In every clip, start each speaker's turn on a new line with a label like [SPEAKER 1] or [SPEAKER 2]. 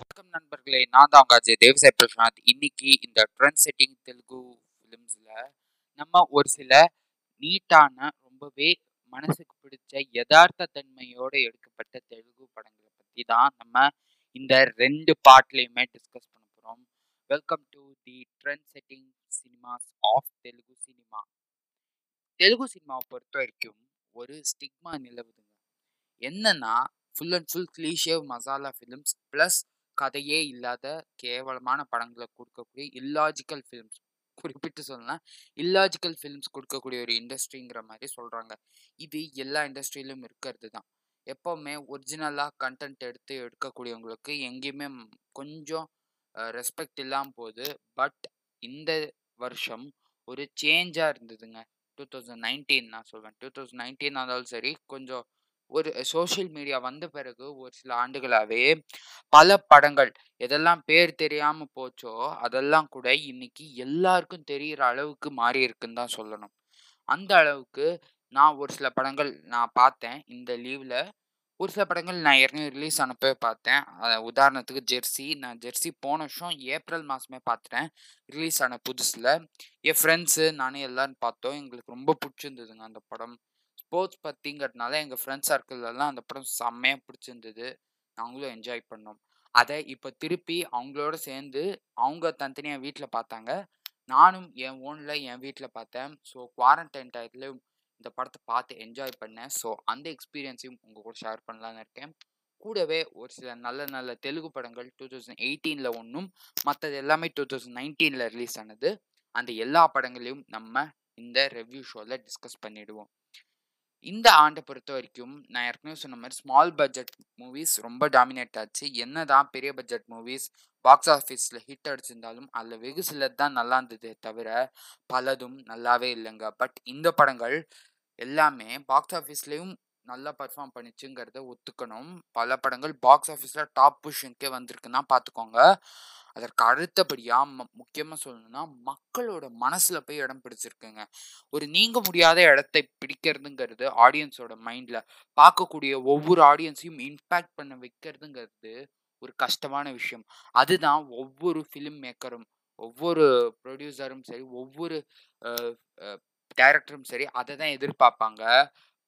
[SPEAKER 1] வணக்கம் நண்பர்களே நான் தான் உங்க அஜய் தேவசாய் பிரசாந்த். இன்னைக்கு இந்த ட்ரெண்ட் செட்டிங் தெலுங்கு ஃபிலிம்ஸில் நம்ம ஒரு சில நீட்டான ரொம்பவே மனசுக்கு பிடிச்ச யதார்த்த தன்மையோடு எடுக்கப்பட்ட தெலுங்கு படங்களை பற்றி தான் நம்ம இந்த ரெண்டு பார்ட்லேயுமே டிஸ்கஸ் பண்ண போகிறோம் welcome to the trend setting cinemas of Telugu cinema Telugu சினிமாவை பொறுத்த வரைக்கும் ஒரு ஸ்டிக்மா நிலவுதுங்க. என்னன்னா ஃபுல் அண்ட் ஃபுல் கிளீஷேவ் மசாலா ஃபிலிம்ஸ் ப்ளஸ் கதையே இல்லாத கேவலமான படங்களை கொடுக்கக்கூடிய இல்லாஜிக்கல் ஃபிலிம்ஸ் குறிப்பிட்டு சொல்லலாம் இல்லாஜிக்கல் ஃபிலிம்ஸ் கொடுக்கக்கூடிய ஒரு இண்டஸ்ட்ரிங்கிற மாதிரி சொல்கிறாங்க இது எல்லா இண்டஸ்ட்ரியிலும் இருக்கிறது தான் எப்போவுமே ஒரிஜினலாக கண்டென்ட் எடுத்து எடுக்கக்கூடியவங்களுக்கு எங்கேயுமே கொஞ்சம் ரெஸ்பெக்ட் இல்லாமல் போகுது. பட் இந்த வருஷம் ஒரு சேஞ்சாக இருந்ததுங்க. டூ தௌசண்ட் நைன்டீன் நான் சொல்வேன். டூ தௌசண்ட் நைன்டீன் இருந்தாலும் சரி கொஞ்சம் ஒரு சோஷியல் மீடியா வந்த பிறகு ஒரு சில ஆண்டுகளாகவே பல படங்கள் எதெல்லாம் பேர் தெரியாமல் போச்சோ அதெல்லாம் கூட இன்னைக்கு எல்லாருக்கும் தெரிகிற அளவுக்கு மாறி இருக்குன்னு தான் சொல்லணும். அந்த அளவுக்கு நான் ஒரு சில படங்கள் நான் பார்த்தேன். இந்த லீவில் ஒரு சில படங்கள் நான் ஏற்கனவே ரிலீஸ் அனுப்பவே பார்த்தேன். உதாரணத்துக்கு ஜெர்சி. நான் ஜெர்சி போன வருஷம் ஏப்ரல் மாதமே பார்த்துட்டேன். ரிலீஸ் ஆன புதுசில். என் ஃப்ரெண்ட்ஸு நானே எல்லோரும் பார்த்தோம். எங்களுக்கு ரொம்ப பிடிச்சிருந்ததுங்க அந்த படம். ஸ்போர்ட்ஸ் பற்றிங்கிறதுனால எங்கள் ஃப்ரெண்ட்ஸ் சர்க்கிள்லலாம் அந்த படம் செம்மையாக பிடிச்சிருந்தது. நாங்களும் என்ஜாய் பண்ணோம். அதை இப்போ திருப்பி அவங்களோட சேர்ந்து அவங்க தனித்தனியாக வீட்டில் பார்த்தாங்க. நானும் என் ஓனில் என் வீட்டில் பார்த்தேன். ஸோ குவாரண்டைன் டயத்துலையும் இந்த படத்தை பார்த்து என்ஜாய் பண்ணேன். ஸோ அந்த எக்ஸ்பீரியன்ஸையும் உங்கள் கூட ஷேர் பண்ணலான்னு இருக்கேன். கூடவே ஒரு சில நல்ல நல்ல தெலுங்கு படங்கள் டூ தௌசண்ட் எயிட்டீனில் ஒன்றும் மற்றது எல்லாமே டூ தௌசண்ட் நைன்டீனில் ரிலீஸ் ஆனது. அந்த எல்லா படங்களையும் நம்ம இந்த ரெவ்யூ ஷோவில் டிஸ்கஸ் பண்ணிவிடுவோம் இந்த ஆண்டை பொறுத்த வரைக்கும் நான் ஏற்கனவே சொன்ன மாதிரி ஸ்மால் பட்ஜெட் மூவிஸ் ரொம்ப டாமினேட் ஆச்சு. என்னதான் பெரிய பட்ஜெட் மூவிஸ் பாக்ஸ் ஆஃபீஸில் ஹிட் அடிச்சிருந்தாலும் அதில் வெகு சிலது தான் நல்லா இருந்ததே தவிர பலதும் நல்லாவே இல்லைங்க. பட் இந்த படங்கள் எல்லாமே பாக்ஸ் ஆஃபீஸ்லேயும் நல்லா பர்ஃபார்ம் பண்ணிச்சுங்கிறத ஒத்துக்கணும். பல படங்கள் பாக்ஸ் ஆஃபீஸில் டாப் பொசிஷனுக்கே வந்திருக்குன்னா பார்த்துக்கோங்க அதற்கு அடுத்தபடியாக ம முக்கியமாக சொல்லணும்னா மக்களோட மனசில் போய் இடம் பிடிச்சிருக்குங்க. ஒரு நீங்க முடியாத இடத்தை பிடிக்கிறதுங்கிறது ஆடியன்ஸோட மைண்டில் பார்க்கக்கூடிய ஒவ்வொரு ஆடியன்ஸையும் இம்பேக்ட் பண்ண வைக்கிறதுங்கிறது ஒரு கஷ்டமான விஷயம். அதுதான் ஒவ்வொரு ஃபிலிம் மேக்கரும் ஒவ்வொரு ப்ரொடியூசரும் சரி ஒவ்வொரு டைரக்டரும் சரி அதை தான் எதிர்பார்ப்பாங்க.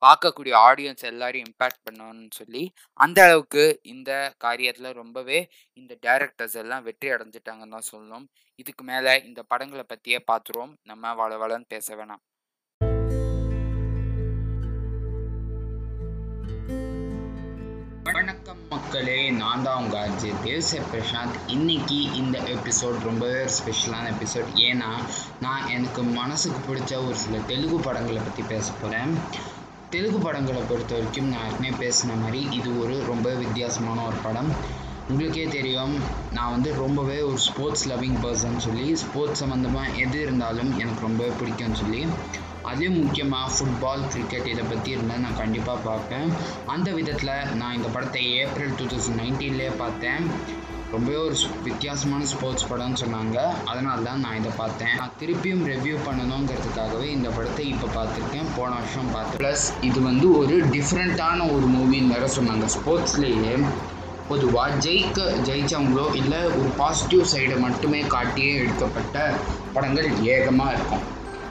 [SPEAKER 1] பார்க்கக்கூடிய ஆடியன்ஸ் எல்லாரையும் இம்பேக்ட் பண்ணணும்னு சொல்லி அந்த அளவுக்கு இந்த காரியத்தில் ரொம்பவே இந்த டைரக்டர்ஸ் எல்லாம் வெற்றி அடைஞ்சிட்டாங்கன்னு தான் சொல்லணும். இதுக்கு மேலே இந்த படங்களை பற்றியே பார்த்துருவோம் நம்ம வள வளன்னு பேச வேணாம். வணக்கம் மக்களே நான் தான் உங்கள் அஜய் தேவ்சே பிரசாந்த். இன்னைக்கு இந்த எபிசோட் ரொம்பவே ஒரு ஸ்பெஷலான எபிசோட் ஏன்னா நான் எனக்கு மனசுக்கு பிடிச்ச ஒரு சில தெலுங்கு படங்களை பற்றி பேச போகிறேன் தெலுங்கு படங்களை பொறுத்த வரைக்கும் நான் ஏற்கனவே பேசின மாதிரி இது ஒரு ரொம்ப வித்தியாசமான ஒரு படம். உங்களுக்கே தெரியும் நான் வந்து ரொம்பவே ஒரு ஸ்போர்ட்ஸ் லவ்விங் பர்சன் சொல்லி ஸ்போர்ட்ஸ் சம்மந்தமாக எது இருந்தாலும் எனக்கு ரொம்பவே பிடிக்கும்னு சொல்லி. அதுலேயும் முக்கியமாக ஃபுட்பால் கிரிக்கெட் இதை பற்றி இருந்தால் நான் கண்டிப்பாக பார்ப்பேன். அந்த விதத்தில் நான் இந்த படத்தை ஏப்ரல் டூ தௌசண்ட் நைன்டீன்லேயே பார்த்தேன். ரொம்பவே ஒரு ஸ்- வித்தியாசமான ஸ்போர்ட்ஸ் படம்னு சொன்னாங்க. அதனால தான் நான் இதை பார்த்தேன். நான் திருப்பியும் ரிவ்யூ பண்ணணுங்கிறதுக்காகவே இந்த படத்தை இப்போ பார்த்துருக்கேன். போன வருஷம் பார்த்து ப்ளஸ் இது வந்து ஒரு டிஃப்ரெண்ட்டான ஒரு மூவின்னு வேற சொன்னாங்க. ஸ்போர்ட்ஸ்லேயே பொதுவாக ஜெயிக்க ஜெயிச்சவங்களோ இல்லை ஒரு பாசிட்டிவ் சைடை மட்டுமே காட்டியே எடுக்கப்பட்ட படங்கள் ஏகமாக இருக்கும்.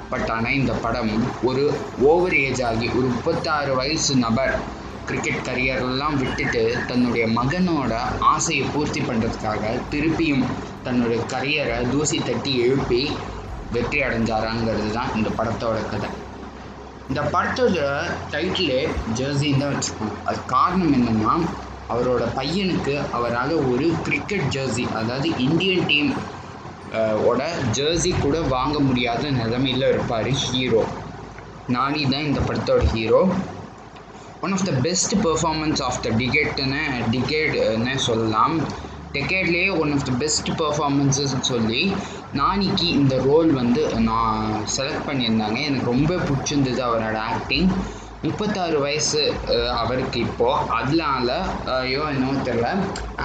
[SPEAKER 1] பட் ஆனால் இந்த படம் ஒரு ஓவர் ஏஜ் ஆகி ஒரு முப்பத்தாறு வயசு நபர் கிரிக்கெட் கரியரெல்லாம் விட்டுட்டு தன்னுடைய மகனோட ஆசையை பூர்த்தி பண்ணுறதுக்காக திருப்பியும் தன்னுடைய கரியரை தூசி தட்டி எழுப்பி வெற்றி அடைஞ்சாராங்கிறது தான் இந்த படத்தோட கதை. இந்த படத்தோட டைட்டிலே ஜெர்சின்னு தான் வச்சுக்கோங்க அது காரணம் என்னன்னா அவரோட பையனுக்கு அவரால் ஒரு கிரிக்கெட் ஜெர்சி அதாவது இந்தியன் டீம் ஓட ஜெர்சி கூட வாங்க முடியாத நிலமையில் இருப்பார் ஹீரோ நானி தான் இந்த படத்தோட hero one of the best performance of the டிகேட்னு டிகேட்னு சொல்லலாம். டெக்கேட்லேயே ஒன் ஆஃப் த பெஸ்ட் பெர்ஃபார்மன்ஸஸ்ன்னு சொல்லி நானிக்கு இந்த ரோல் வந்து நான் செலக்ட் பண்ணியிருந்தாங்க. எனக்கு ரொம்ப பிடிச்சிருந்தது அவரோட ஆக்டிங் முப்பத்தாறு வயசு அவருக்கு இப்போது அதனால ஐயோ என்னவோ தெரில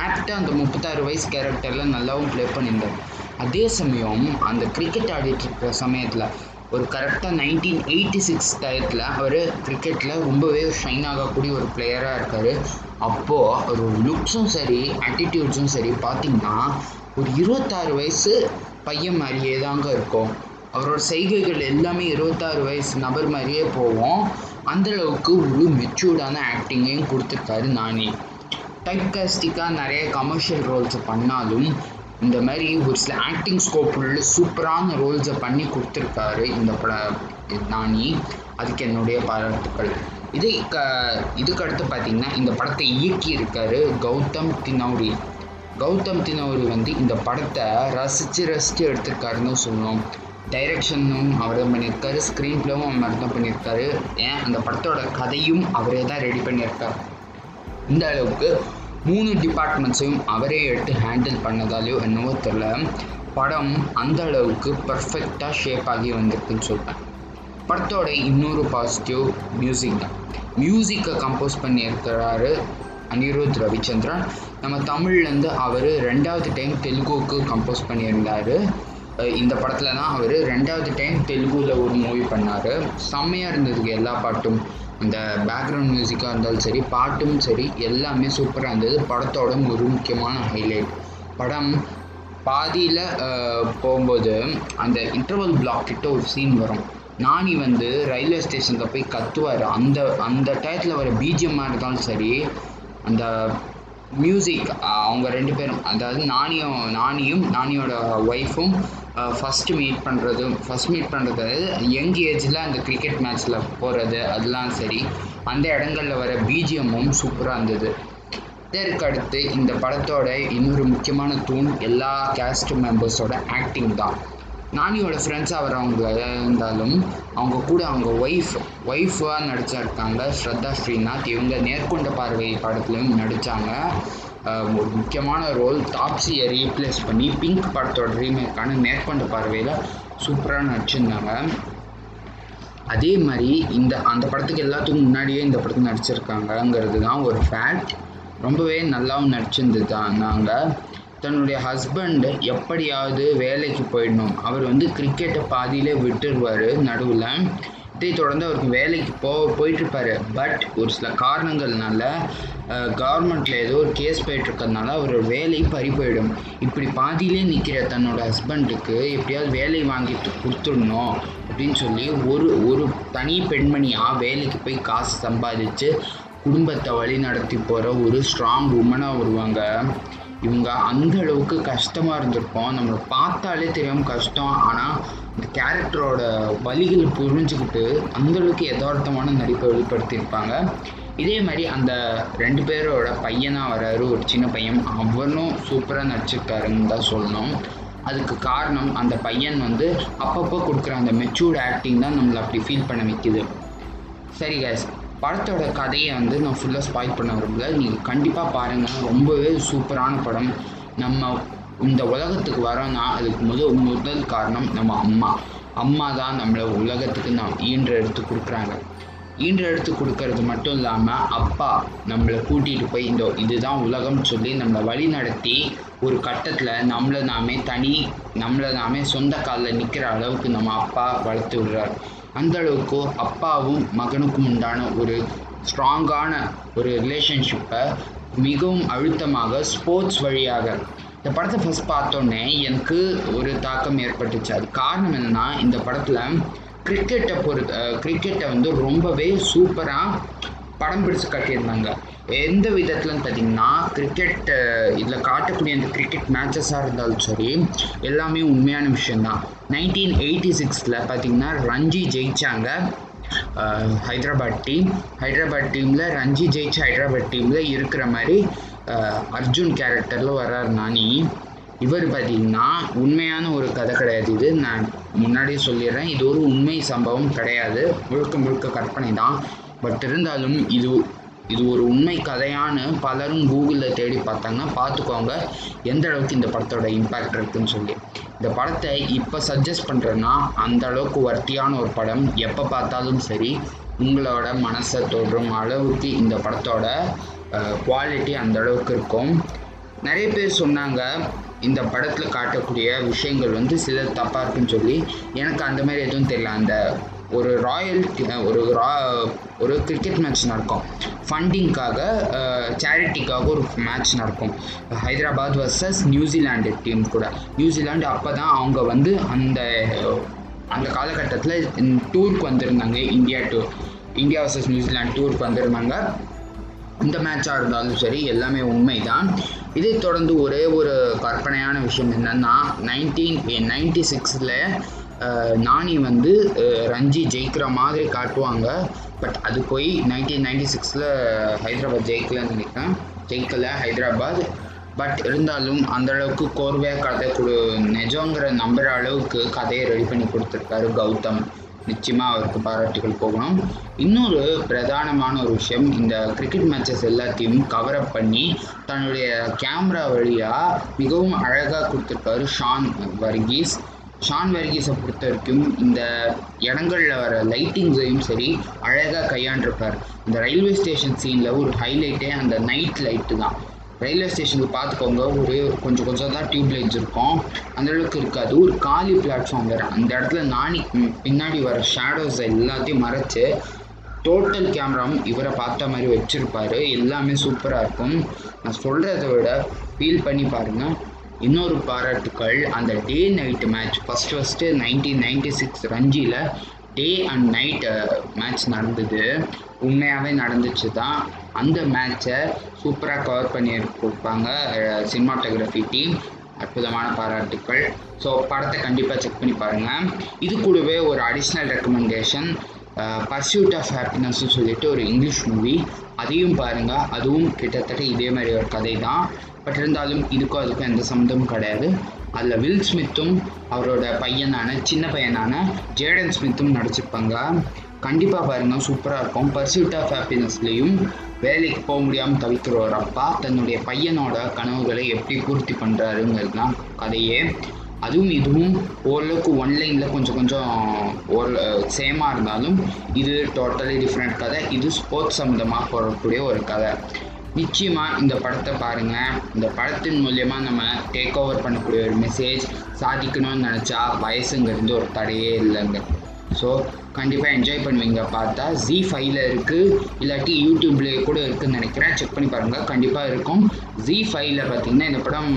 [SPEAKER 1] ஆக்டாக அந்த முப்பத்தாறு வயசு கேரக்டரில் நல்லாவும் ப்ளே பண்ணியிருந்தார். அதே சமயம் அந்த கிரிக்கெட் ஆடிட்டு இருக்கிற சமயத்தில் ஒரு கரெக்டாக நைன்டீன் எயிட்டி சிக்ஸ் டயத்தில் அவர் கிரிக்கெட்டில் ரொம்பவே ஷைன் ஆகக்கூடிய ஒரு பிளேயராக இருக்கார். அப்போது ஒரு லுக்ஸும் சரி ஆட்டிடியூட்ஸும் சரி பார்த்திங்கன்னா ஒரு இருபத்தாறு வயசு பையன் மாதிரியே தாங்க இருக்கும். அவரோட செய்கைகள் எல்லாமே இருபத்தாறு வயசு நபர் மாதிரியே போவோம் அந்தளவுக்கு ஒரு மெச்சூர்டான ஆக்டிங்கையும் கொடுத்துருக்காரு நானி. டைப் காஸ்டிக்காக நிறைய கமர்ஷியல் ரோல்ஸை பண்ணாலும் இந்த மாதிரி ஒரு சில ஆக்டிங் ஸ்கோப் உள்ள சூப்பரான ரோல்ஸை பண்ணி கொடுத்துருக்காரு இந்த பட நானி. அதுக்கு என்னுடைய பாராட்டுக்கள். இதே க இதுக்கு அடுத்து பார்த்தீங்கன்னா இந்த படத்தை இயக்கியிருக்காரு கௌதம் தினௌரி. கௌதம் தினௌரி வந்து இந்த படத்தை ரசித்து ரசித்து எடுத்திருக்காருன்னு சொல்லணும். டைரக்ஷனும் அவர் தான் பண்ணியிருக்காரு ஸ்க்ரீன் ப்ளேவும் அவர் தான் பண்ணியிருக்காரு. ஏன்? அந்த படத்தோட கதையும் அவரே தான் ரெடி பண்ணியிருக்கார். இந்த அளவுக்கு மூணு டிபார்ட்மெண்ட்ஸையும் அவரே எடுத்து ஹேண்டில் பண்ணதாலேயோ என்னவோ தெரில படம் அந்த அளவுக்கு பர்ஃபெக்டாக ஷேப் ஆகி வந்திருக்குன்னு சொல்கிறேன் படத்தோட இன்னொரு பாசிட்டிவ் மியூசிக் தான். மியூசிக்கை கம்போஸ் பண்ணியிருக்கிறாரு அனிருத் ரவிச்சந்திரன். நம்ம தமிழ்லேருந்து அவர் ரெண்டாவது டைம் தெலுங்குக்கு கம்போஸ் பண்ணியிருந்தார். இந்த படத்தில் தான் அவர் ரெண்டாவது டைம் தெலுங்குவில் ஒரு மூவி பண்ணார். செம்மையாக இருந்ததுக்கு எல்லா பாட்டும். அந்த பேக்ரவுண்ட் மியூசிக்காக இருந்தாலும் சரி பாட்டும் சரி எல்லாமே சூப்பராக இருந்தது. படத்தோட ஒரு முக்கியமான ஹைலைட் படம் பாதியில் போகும்போது அந்த இன்டர்வல் பிளாக் கிட்ட ஒரு சீன் வரும். நானி வந்து ரயில்வே ஸ்டேஷனில் போய் கத்துவார். அந்த அந்த டயத்தில் வர பிஜிஎம்மாக இருந்தாலும் சரி அந்த மியூசிக் அவங்க ரெண்டு பேரும் அதாவது நானியும் நானியும் நானியோட ஒய்ஃபும் ஃபஸ்ட்டு மீட் பண்ணுறதும் ஃபஸ்ட் மீட் பண்ணுறது யங் ஏஜில் அந்த கிரிக்கெட் மேட்ச்சில் போகிறது அதெல்லாம் சரி. அந்த இடங்களில் வர பிஜிஎம்மும் சூப்பராக இருந்தது. இதற்கு அடுத்து இந்த படத்தோட இன்னொரு முக்கியமான தூண் எல்லா கேஸ்ட் மெம்பர்ஸோட ஆக்டிங் தான். நானியோட ஃப்ரெண்ட்ஸாக வரவங்க இருந்தாலும் அவங்க கூட அவங்க ஒய்ஃப் ஒய்ஃபாக நடிச்சிருக்காங்க ஸ்ரத்தா ஸ்ரீநாத். இவங்க நேர்கொண்ட பார்வை படத்துலையும் நடித்தாங்க ஒரு முக்கியமான ரோல் டாப்ஸியை ரீப்ளேஸ் பண்ணி பிங்க் படத்தோட ரீமேக்கான மேற்கொண்ட பார்வையில் சூப்பராக நடிச்சிருந்தாங்க. அதே மாதிரி இந்த அந்த படத்துக்கு எல்லாத்துக்கும் முன்னாடியே இந்த படத்துக்கு நடிச்சிருக்காங்கங்கிறது தான் ஒரு ஃபேக்ட் ரொம்பவே நல்லாவும் நடிச்சிருந்தது தான் நாங்கள் தன்னுடைய ஹஸ்பண்ட் எப்படியாவது வேலைக்கு போயிடணும். அவர் வந்து கிரிக்கெட்டை பாதியிலே விட்டுருவார் நடுவில். இதை தொடர்ந்து அவருக்கு வேலைக்கு போ போயிட்டுருப்பாரு. பட் ஒரு சில காரணங்கள்னால கவர்மெண்ட்டில் ஏதோ ஒரு கேஸ் போயிட்டுருக்கறதுனால அவரோட வேலை பறி போயிடும். இப்படி பாதியிலே நிற்கிற தன்னோட ஹஸ்பண்டுக்கு எப்படியாவது வேலை வாங்கிட்டு கொடுத்துடணும் அப்படின்னு சொல்லி ஒரு ஒரு தனி பெண்மணியாக வேலைக்கு போய் காசு சம்பாதிச்சு குடும்பத்தை வழி நடத்தி போகிற ஒரு ஸ்ட்ராங் உமனாக வருவாங்க. இவங்க அந்த அளவுக்கு கஷ்டமாக இருந்திருக்கும் நம்மளை பார்த்தாலே தெரியும் கஷ்டம். ஆனால் இந்த கேரக்டரோட வழிகளை புரிஞ்சுக்கிட்டு அந்தளவுக்கு யதார்த்தமான நடிப்பை வெளிப்படுத்தியிருப்பாங்க. இதே மாதிரி அந்த ரெண்டு பேரோட பையனாக வராரு ஒரு சின்ன பையன். அவனும் சூப்பராக நடிச்சிருக்காருன்னு தான் சொல்லணும். அதுக்கு காரணம் அந்த பையன் வந்து அப்பப்போ கொடுக்குற அந்த மெச்சூர்ட் ஆக்டிங் தான் நம்மளை அப்படி ஃபீல் பண்ண வைக்குது. சரி கேஸ் படத்தோட கதையை வந்து நான் ஃபுல்லாக ஸ்பாயில் பண்ண விரும்பல. நீங்கள் கண்டிப்பாக பாருங்கள் ரொம்பவே சூப்பரான படம். நம்ம இந்த உலகத்துக்கு வரோன்னா அதுக்கு முதல் முதல் காரணம் நம்ம அம்மா. அம்மா தான் நம்மளை உலகத்துக்கு நான் ஈன்ற எடுத்து கொடுக்குறாங்க. ஈன்றெடுத்து கொடுக்கறது மட்டும் இல்லாமல் அப்பா நம்மளை கூட்டிகிட்டு போய் இந்த இதுதான் உலகம்னு சொல்லி நம்மளை வழி நடத்தி ஒரு கட்டத்தில் நம்மளை நாமே தனி நம்மளை நாமே சொந்த காலில் நிற்கிற அளவுக்கு நம்ம அப்பா வளர்த்து விடுறார். அந்த அளவுக்கு அப்பாவும் மகனுக்கும் உண்டான ஒரு ஸ்ட்ராங்கான ஒரு ரிலேஷன்ஷிப்பை மிகவும் அழுத்தமாக ஸ்போர்ட்ஸ் வழியாக இந்த படத்தை ஃபஸ்ட் பார்த்தோன்னே எனக்கு ஒரு தாக்கம் ஏற்பட்டுச்சு. அது காரணம் என்னென்னா இந்த படத்தில் கிரிக்கெட்டை பொறுத்த கிரிக்கெட்டை வந்து ரொம்பவே சூப்பராக படம் பிடிச்சு காட்டியிருந்தாங்க. எந்த விதத்துலன்னு பார்த்தீங்கன்னா கிரிக்கெட் இதில் காட்டக்கூடிய அந்த கிரிக்கெட் மேட்சஸாக இருந்தாலும் சரி எல்லாமே உண்மையான விஷயந்தான் நைன்டீன் எயிட்டி சிக்ஸில் பார்த்தீங்கன்னா ரஞ்சி ஜெயித்தாங்க ஹைதராபாத் டீம். ஹைதராபாத் டீமில் ரஞ்சி ஜெயிச்ச ஹைதராபாத் டீமில் இருக்கிற மாதிரி அர்ஜுன் கேரக்டரில் வர்றார் நானி. இவர் பார்த்தீங்கன்னா உண்மையான ஒரு கதை கிடையாது இது. நான் முன்னாடியே சொல்லிடுறேன். இது ஒரு உண்மை சம்பவம் கிடையாது. முழுக்க முழுக்க கற்பனை தான். பட் இருந்தாலும் இது இது ஒரு உண்மை கதையான்னு பலரும் கூகுளில் தேடி பார்த்தாங்க. பார்த்துக்கோங்க. எந்த அளவுக்கு இந்த படத்தோட இம்பேக்ட் இருக்குன்னு சொல்லி. இந்த படத்தை இப்போ சஜஸ்ட் பண்ணுறேன்னா அந்த அளவுக்கு வர்த்தியான ஒரு படம். எப்போ பார்த்தாலும் சரி உங்களோட மனசை தோன்றும் அளவுக்கு இந்த படத்தோட குவாலிட்டி அந்த அளவுக்கு இருக்கும்.
[SPEAKER 2] நிறைய பேர் சொன்னாங்க இந்த படத்தில் காட்டக்கூடிய விஷயங்கள் வந்து சில தப்பாக இருக்குன்னு சொல்லி எனக்கு அந்த மாதிரி எதுவும் தெரியல. அந்த ஒரு ராயல் ஒரு ரா ஒரு கிரிக்கெட் மேட்ச் நடக்கும். ஃபண்டிங்க்காக சேரிட்டிக்காக ஒரு மேட்ச் நடக்கும். Hyderabad versus New Zealand team கூட. நியூசிலாண்டு அப்போ தான் அவங்க வந்து அந்த அந்த காலகட்டத்தில் டூருக்கு வந்திருந்தாங்க. India tour India versus New Zealand டூருக்கு வந்திருந்தாங்க. இந்த மேட்சாக இருந்தாலும் சரி எல்லாமே உண்மைதான். இதை தொடர்ந்து ஒரே ஒரு கற்பனையான விஷயம் என்னன்னா நைன்டீன் நைன்டி சிக்ஸில் நானி வந்து ரஞ்சி ஜெயிக்கிற மாதிரி காட்டுவாங்க. பட் அது போய் நைன்டீன் நைன்டி சிக்ஸில் ஹைதராபாத் ஜெயிக்கலன்னு நினைக்கிறேன். ஜெயிக்கலை ஹைதராபாத். பட் இருந்தாலும் அந்த அளவுக்கு கோர்வையாக கதை கொடு நிஜங்கிற நம்புகிற அளவுக்கு கதையை ரெடி பண்ணி கொடுத்துருக்காரு கௌதம். நிச்சயமாக அவருக்கு பாராட்டுகள் போகணும். இன்னொரு பிரதானமான ஒரு விஷயம் இந்த கிரிக்கெட் மேட்சஸ் எல்லாத்தையும் கவர் அப் பண்ணி தன்னுடைய கேமரா வழியாக மிகவும் அழகாக கொடுத்துருப்பாரு ஷான் வர்கீஸ். ஷான் வர்கீஸை பொறுத்த வரைக்கும் இந்த இடங்களில் வர லைட்டிங்ஸையும் சரி அழகாக கையாண்டிருப்பார். இந்த ரயில்வே ஸ்டேஷன் சீனில் ஒரு ஹைலைட்டே அந்த நைட் லைட்டு தான். ரயில்வே ஸ்டேஷனுக்கு பார்த்துக்கோங்க. ஒரே கொஞ்சம் கொஞ்சம் தான் டியூப் லைட்ஸ் இருக்கும். அந்த அளவுக்கு இருக்காது. ஒரு காலி பிளாட்ஃபார்ம் வேறு. அந்த இடத்துல நானி பின்னாடி வர ஷேடோஸ் எல்லாத்தையும் மறைச்சு டோட்டல் கேமராவும் இவரை பார்த்த மாதிரி வச்சுருப்பாரு. எல்லாமே சூப்பராக இருக்கும். நான் சொல்கிறத விட ஃபீல் பண்ணி பாருங்கள் இன்னொரு பாராட்டுக்கள். அந்த day night match first first nineteen ninety six ரஞ்சியில் day and night match நடந்தது. உண்மையாகவே நடந்துச்சு தான் அந்த மேட்சை சூப்பராக கவர் பண்ணி கொடுப்பாங்க சினிமாட்டோகிராஃபி டீம் அற்புதமான பாராட்டுக்கள். ஸோ படத்தை கண்டிப்பாக செக் பண்ணி பாருங்கள் இது கூடவே ஒரு அடிஷ்னல் ரெக்கமெண்டேஷன் பர்சியூட் ஆஃப் ஹாப்பினஸ்னு சொல்லிட்டு ஒரு இங்கிலீஷ் மூவி அதையும் பாருங்கள் அதுவும் கிட்டத்தட்ட இதே மாதிரி ஒரு கதை தான் பட் இருந்தாலும் இதுக்கும் அதுக்கும் எந்த சம்மந்தமும் கிடையாது. அதில் வில் ஸ்மித்தும் அவரோட பையனான சின்ன பையனான ஜேடன் ஸ்மித்தும் நடிச்சிருப்பாங்க. கண்டிப்பாக பாருங்கள் சூப்பராக இருக்கும். பர்சியூட் ஆஃப் ஹாப்பினஸ்லேயும் வேலைக்கு போக முடியாமல் தவிக்கிற ஒரு அப்பா தன்னுடைய பையனோட கனவுகளை எப்படி பூர்த்தி பண்ணுறாருங்கிறது தான் கதையே. அதுவும் இதுவும் ஓரளவுக்கு ஒன்லைனில் கொஞ்சம் கொஞ்சம் ஒரு சேமாக இருந்தாலும் இது டோட்டலி டிஃப்ரெண்ட் கதை. இது ஸ்போர்ட்ஸ் சம்மந்தமாக போடக்கூடிய ஒரு கதை. நிச்சயமாக இந்த படத்தை பாருங்கள் இந்த படத்தின் மூலயமா நம்ம டேக் ஓவர் பண்ணக்கூடிய ஒரு மெசேஜ் சாதிக்கணும்னு நினச்சா வயசுங்கிறது ஒரு தடையே இல்லைங்க. ஸோ கண்டிப்பாக என்ஜாய் பண்ணுவீங்க. பார்த்தா ஜி ஃபைவ்ல இருக்குது இல்லாட்டி யூடியூப்லேயே கூட இருக்குன்னு நினைக்கிறேன். செக் பண்ணி பாருங்கள் கண்டிப்பாக இருக்கும். ஜி ஃபைவ்ல பார்த்தீங்கன்னா இந்த படம்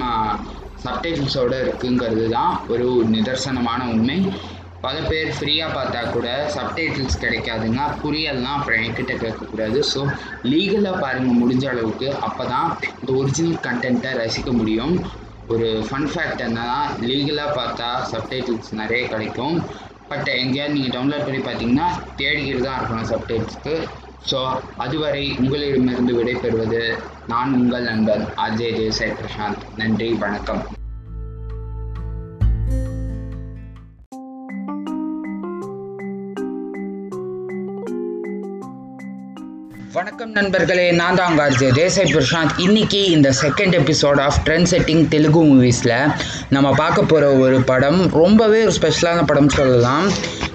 [SPEAKER 2] சப்டைட்டில்ஸோடு இருக்குங்கிறது தான் ஒரு நிதர்சனமான உண்மை. பல பேர் ஃப்ரீயாக பார்த்தா கூட சப்டைட்டில்ஸ் கிடைக்காதுங்க புரியலாம் அப்புறம் என்கிட்ட கேட்கக்கூடாது. ஸோ லீகலாக பாருங்கள் முடிஞ்ச அளவுக்கு அப்போ தான் இந்த ஒரிஜினல் கண்டென்ட்டை ரசிக்க முடியும். ஒரு ஃபன் ஃபேக்ட் என்னன்னா லீகலாக பார்த்தா சப்டைட்டில்ஸ் நிறைய கிடைக்கும். பட் எங்கேயாவது நீங்கள் டவுன்லோட் பண்ணி பார்த்தீங்கன்னா தேடிக்கிட்டு தான் இருக்கணும் சப்டைட்டில்ஸ்க்கு ஸோ அதுவரை உங்களிடமிருந்து விடைபெறுவது நான் உங்கள் நண்பன் அஜய் தேசாய் பிரசாந்த். நன்றி வணக்கம். வணக்கம் நண்பர்களே நான் தான் உங்கள் தேசாய் பிரசாந்த் இன்னைக்கு இந்த second episode of trend setting Telugu மூவிஸில் நம்ம பார்க்க போகிற ஒரு படம் ரொம்பவே ஒரு ஸ்பெஷலான படம் சொல்லலாம்.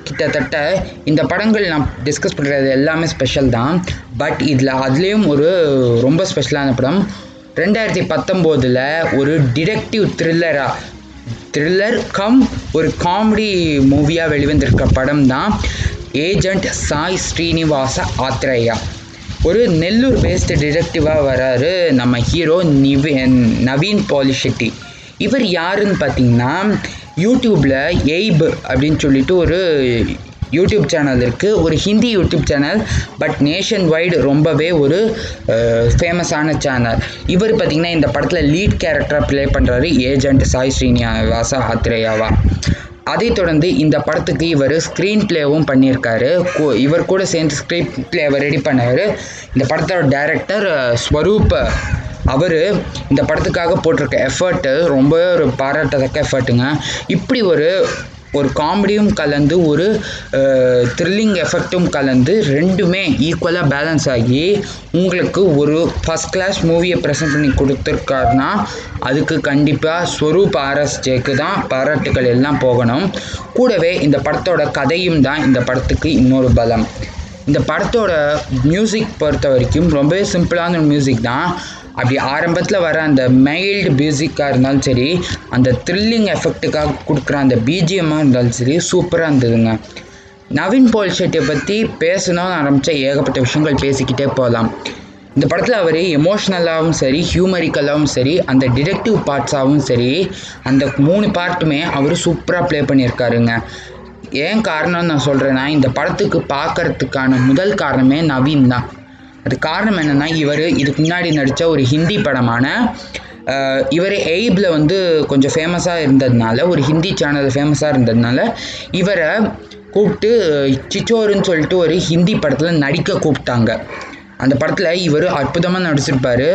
[SPEAKER 2] கிட்டத்தட்ட இந்த படங்கள் நான் டிஸ்கஸ் பண்ணுறது எல்லாமே ஸ்பெஷல் தான். பட் இதில் அதுலேயும் ஒரு ரொம்ப ஸ்பெஷலான படம். ரெண்டாயிரத்தி பத்தொம்போதில் ஒரு டிடெக்டிவ் த்ரில்லராக த்ரில்லர் கம் ஒரு காமெடி மூவியாக வெளிவந்திருக்க படம் தான். ஏஜெண்ட் சாய் ஸ்ரீனிவாச ஆத்ரேயா ஒரு நெல்லூர் பேஸ்டு டிடெக்டிவாக வராரு நம்ம ஹீரோ நிவி நவீன் பாலிஷெட்டி. இவர் யாருன்னு பார்த்தீங்கன்னா யூடியூப்பில் எய்ப் அப்படின்னு சொல்லிட்டு ஒரு யூடியூப் சேனல் இருக்குது ஒரு Hindi YouTube channel but nationwide ரொம்பவே ஒரு ஃபேமஸான சேனல் இவர் பார்த்திங்கன்னா இந்த படத்தில் லீட் கேரக்டராக ப்ளே பண்ணுறாரு ஏஜெண்ட் சாய் ஸ்ரீனிவாசா ஆத்ரேயாவா அதைத் தொடர்ந்து இந்த படத்துக்கு இவர் ஸ்க்ரீன் ப்ளேவும் பண்ணியிருக்காரு. இவர் கூட சேர்ந்து ஸ்க்ரீன் பிளேவை ரெடி பண்ணார். இந்த படத்தோட டைரக்டர் ஸ்வரூப் அவர் இந்த படத்துக்காக போட்டிருக்க எஃபர்ட்டு ரொம்ப ஒரு பாராட்டத்தக்க எஃபர்ட்டுங்க இப்படி ஒரு ஒரு காமெடியும் கலந்து ஒரு த்ரில்லிங் எஃபெக்ட்டும் கலந்து ரெண்டுமே ஈக்குவலாக பேலன்ஸ் ஆகி உங்களுக்கு ஒரு ஃபஸ்ட் கிளாஸ் மூவியை ப்ரெசென்ட் பண்ணி கொடுத்துருக்காருன்னா அதுக்கு கண்டிப்பாக ஸ்வரூப் ஆர்எஸ்ஜேக்கு தான் பாராட்டுகள் எல்லாம் போகணும். கூடவே இந்த படத்தோட கதையும் தான் இந்த படத்துக்கு இன்னொரு பலம். இந்த படத்தோட மியூசிக் பொறுத்த வரைக்கும் ரொம்பவே சிம்பிளான மியூசிக் தான். அப்படி ஆரம்பத்தில் வர அந்த மைல்டு மியூசிக்காக இருந்தாலும் சரி அந்த த்ரில்லிங் எஃபெக்ட்டுக்காக கொடுக்குற அந்த பிஜிஎம்மாக இருந்தாலும் சரி சூப்பராக இருந்ததுங்க. நவீன் போல் ஷெட்டியை பற்றி பேசணும்னு ஆரம்பித்த ஏகப்பட்ட விஷயங்கள் பேசிக்கிட்டே போகலாம் இந்த படத்தில் அவர் எமோஷ்னலாகவும் சரி ஹியூமரிக்கலாகவும் சரி அந்த டிடெக்டிவ் பார்ட்ஸாகவும் சரி அந்த மூணு பார்ட்டுமே அவர் சூப்பராக ப்ளே பண்ணியிருக்காருங்க. ஏன் காரணம் நான் சொல்கிறேன்னா இந்த படத்துக்கு பார்க்கறதுக்கான முதல் காரணமே நவீன் தான். அது காரணம் என்னென்னா இவர் இதுக்கு முன்னாடி நடித்த ஒரு ஹிந்தி படமான இவர் எய்பில் வந்து கொஞ்சம் ஃபேமஸாக இருந்ததுனால ஒரு ஹிந்தி சேனல் ஃபேமஸாக இருந்ததுனால இவரை கூப்பிட்டு சிச்சோருன்னு சொல்லிட்டு ஒரு ஹிந்தி படத்தில் நடிக்க கூப்பிட்டாங்க. அந்த படத்தில் இவர் அற்புதமாக நடிச்சிருப்பார்.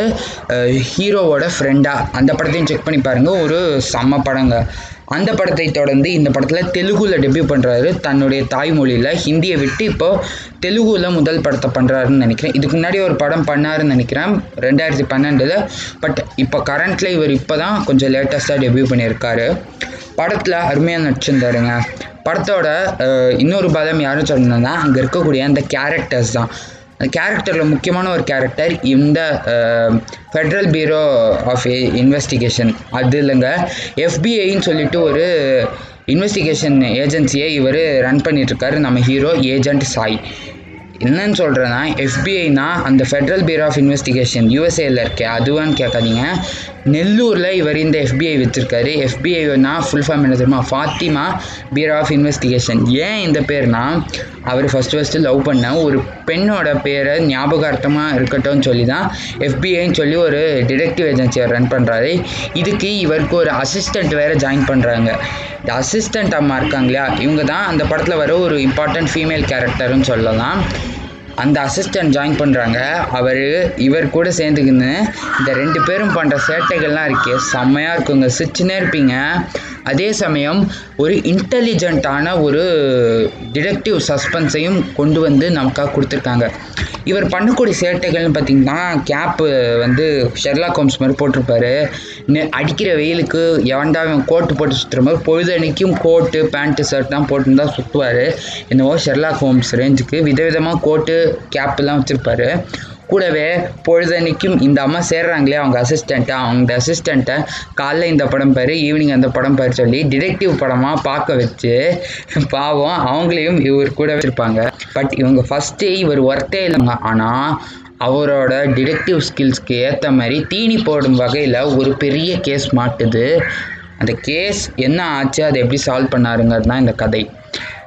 [SPEAKER 2] ஹீரோவோட ஃப்ரெண்டாக அந்த படத்தையும் செக் பண்ணி பாருங்கள் ஒரு செம்ம படங்க. அந்த படத்தை தொடர்ந்து இந்த படத்தில் தெலுங்குல டெபியூ பண்ணுறாரு தன்னுடைய தாய்மொழியில் ஹிந்தியை விட்டு இப்போது தெலுங்குவில் முதல் படத்தை பண்ணுறாருன்னு நினைக்கிறேன். இதுக்கு முன்னாடி ஒரு படம் பண்ணாருன்னு நினைக்கிறேன். ரெண்டாயிரத்தி பன்னெண்டில். பட் இப்போ கரண்ட்டில் இவர் இப்போ தான் கொஞ்சம் லேட்டஸ்ட்டாக டெபியூ பண்ணியிருக்காரு. படத்தில் அருமையாக நடிச்சிருந்தாருங்க. படத்தோட இன்னொரு பலம் யாரும் சொல்லணும்னா அங்கே இருக்கக்கூடிய அந்த கேரக்டர்ஸ் தான். கேரக்டரில் முக்கியமான ஒரு கேரக்டர் இந்த ஃபெட்ரல் பியூரோ ஆஃப் இன்வெஸ்டிகேஷன் அது இல்லைங்க. எஃபிஐன்னு சொல்லிட்டு ஒரு இன்வெஸ்டிகேஷன் ஏஜென்சியை இவர் ரன் பண்ணிட்டுருக்காரு. நம்ம ஹீரோ ஏஜென்ட் சாய் என்னன்னு சொல்கிறேன்னா எஃபிஐனா அந்த ஃபெட்ரல் பியூரோ ஆஃப் இன்வெஸ்டிகேஷன் யூஎஸ்ஏல இருக்கே. அதுவான்னு கேட்காதீங்க. நெல்லூரில் இவர் இந்த எஃபிஐ வச்சுருக்காரு எஃபிஐனா ஃபுல் ஃபார்ம் என்ன தெரியுமா? ஃபாத்திமா பியூரோ ஆஃப் இன்வெஸ்டிகேஷன் ஏன் இந்த பேர்னா அவர் ஃபஸ்ட்டு ஃபஸ்ட்டு லவ் பண்ண. ஒரு பெண்ணோட பேரை ஞாபகார்த்தமாக இருக்கட்டும்னு சொல்லி தான் எஃபிஐன்னு சொல்லி ஒரு டிடெக்டிவ் ஏஜென்சியை ரன் பண்ணுறாரு இதுக்கு இவருக்கு ஒரு அசிஸ்டண்ட் வேறு ஜாயின் பண்ணுறாங்க இந்த அசிஸ்டண்ட் அம்மா இருக்காங்க இல்லையா? இவங்க தான் அந்த படத்தில் வர ஒரு இம்பார்ட்டண்ட் ஃபீமேல் கேரக்டர்னு சொல்லலாம். அந்த அசிஸ்டன்ட் ஜாயின் பண்ணுறாங்க அவர் இவர் கூட சேர்ந்துக்கின்னு இந்த ரெண்டு பேரும் பண்ணுற சேட்டைகள்லாம் இருக்கே. செம்மையாக இருக்குங்க. சிரிச்சுனே இருப்பீங்க. அதே சமயம் ஒரு இன்டெலிஜென்ட்டான ஒரு டிடெக்டிவ் சஸ்பென்ஸையும் கொண்டு வந்து நமக்காக கொடுத்துருக்காங்க. இவர் பண்ணக்கூடிய சேட்டைகள்னு பார்த்தீங்கன்னா கேப்பு வந்து ஷெர்லாக் ஹோம்ஸ் மாதிரி போட்டிருப்பாரு. அடிக்கிற வெயிலுக்கு எவன்டா கோட்டு போட்டு சுற்றுற மாதிரி பொழுதன்னைக்கும் கோட்டு பேண்ட்டு ஷர்ட்லாம் போட்டுன்னு தான் சுற்றுவார் என்னவோ ஷெர்லாக் ஹோம்ஸ் ரேஞ்சுக்கு விதவிதமாக கோட்டு கேப்பெல்லாம் வச்சுருப்பாரு. கூடவே பொழுதன்னைக்கும் இந்த அம்மா சேர்றாங்களே அவங்க அசிஸ்டண்ட்டை அவங்க அசிஸ்டண்ட்டை காலைல இந்த படம் பாரு ஈவினிங் அந்த படம் பாரு சொல்லி டிடெக்டிவ் படமாக பார்க்க வச்சு பாவம் அவங்களையும் இவர் கூட வச்சுருப்பாங்க. பட் இவங்க ஃபஸ்ட்டே இவர் ஒர்த்தே இல்லைங்க ஆனால் அவரோட டிடெக்டிவ் ஸ்கில்ஸ்க்கு ஏற்ற மாதிரி தீனி போடும் வகையில் ஒரு பெரிய கேஸ் மாட்டுது. அந்த கேஸ் என்ன ஆச்சு அதை எப்படி சால்வ் பண்ணாருங்கிறது தான் இந்த கதை.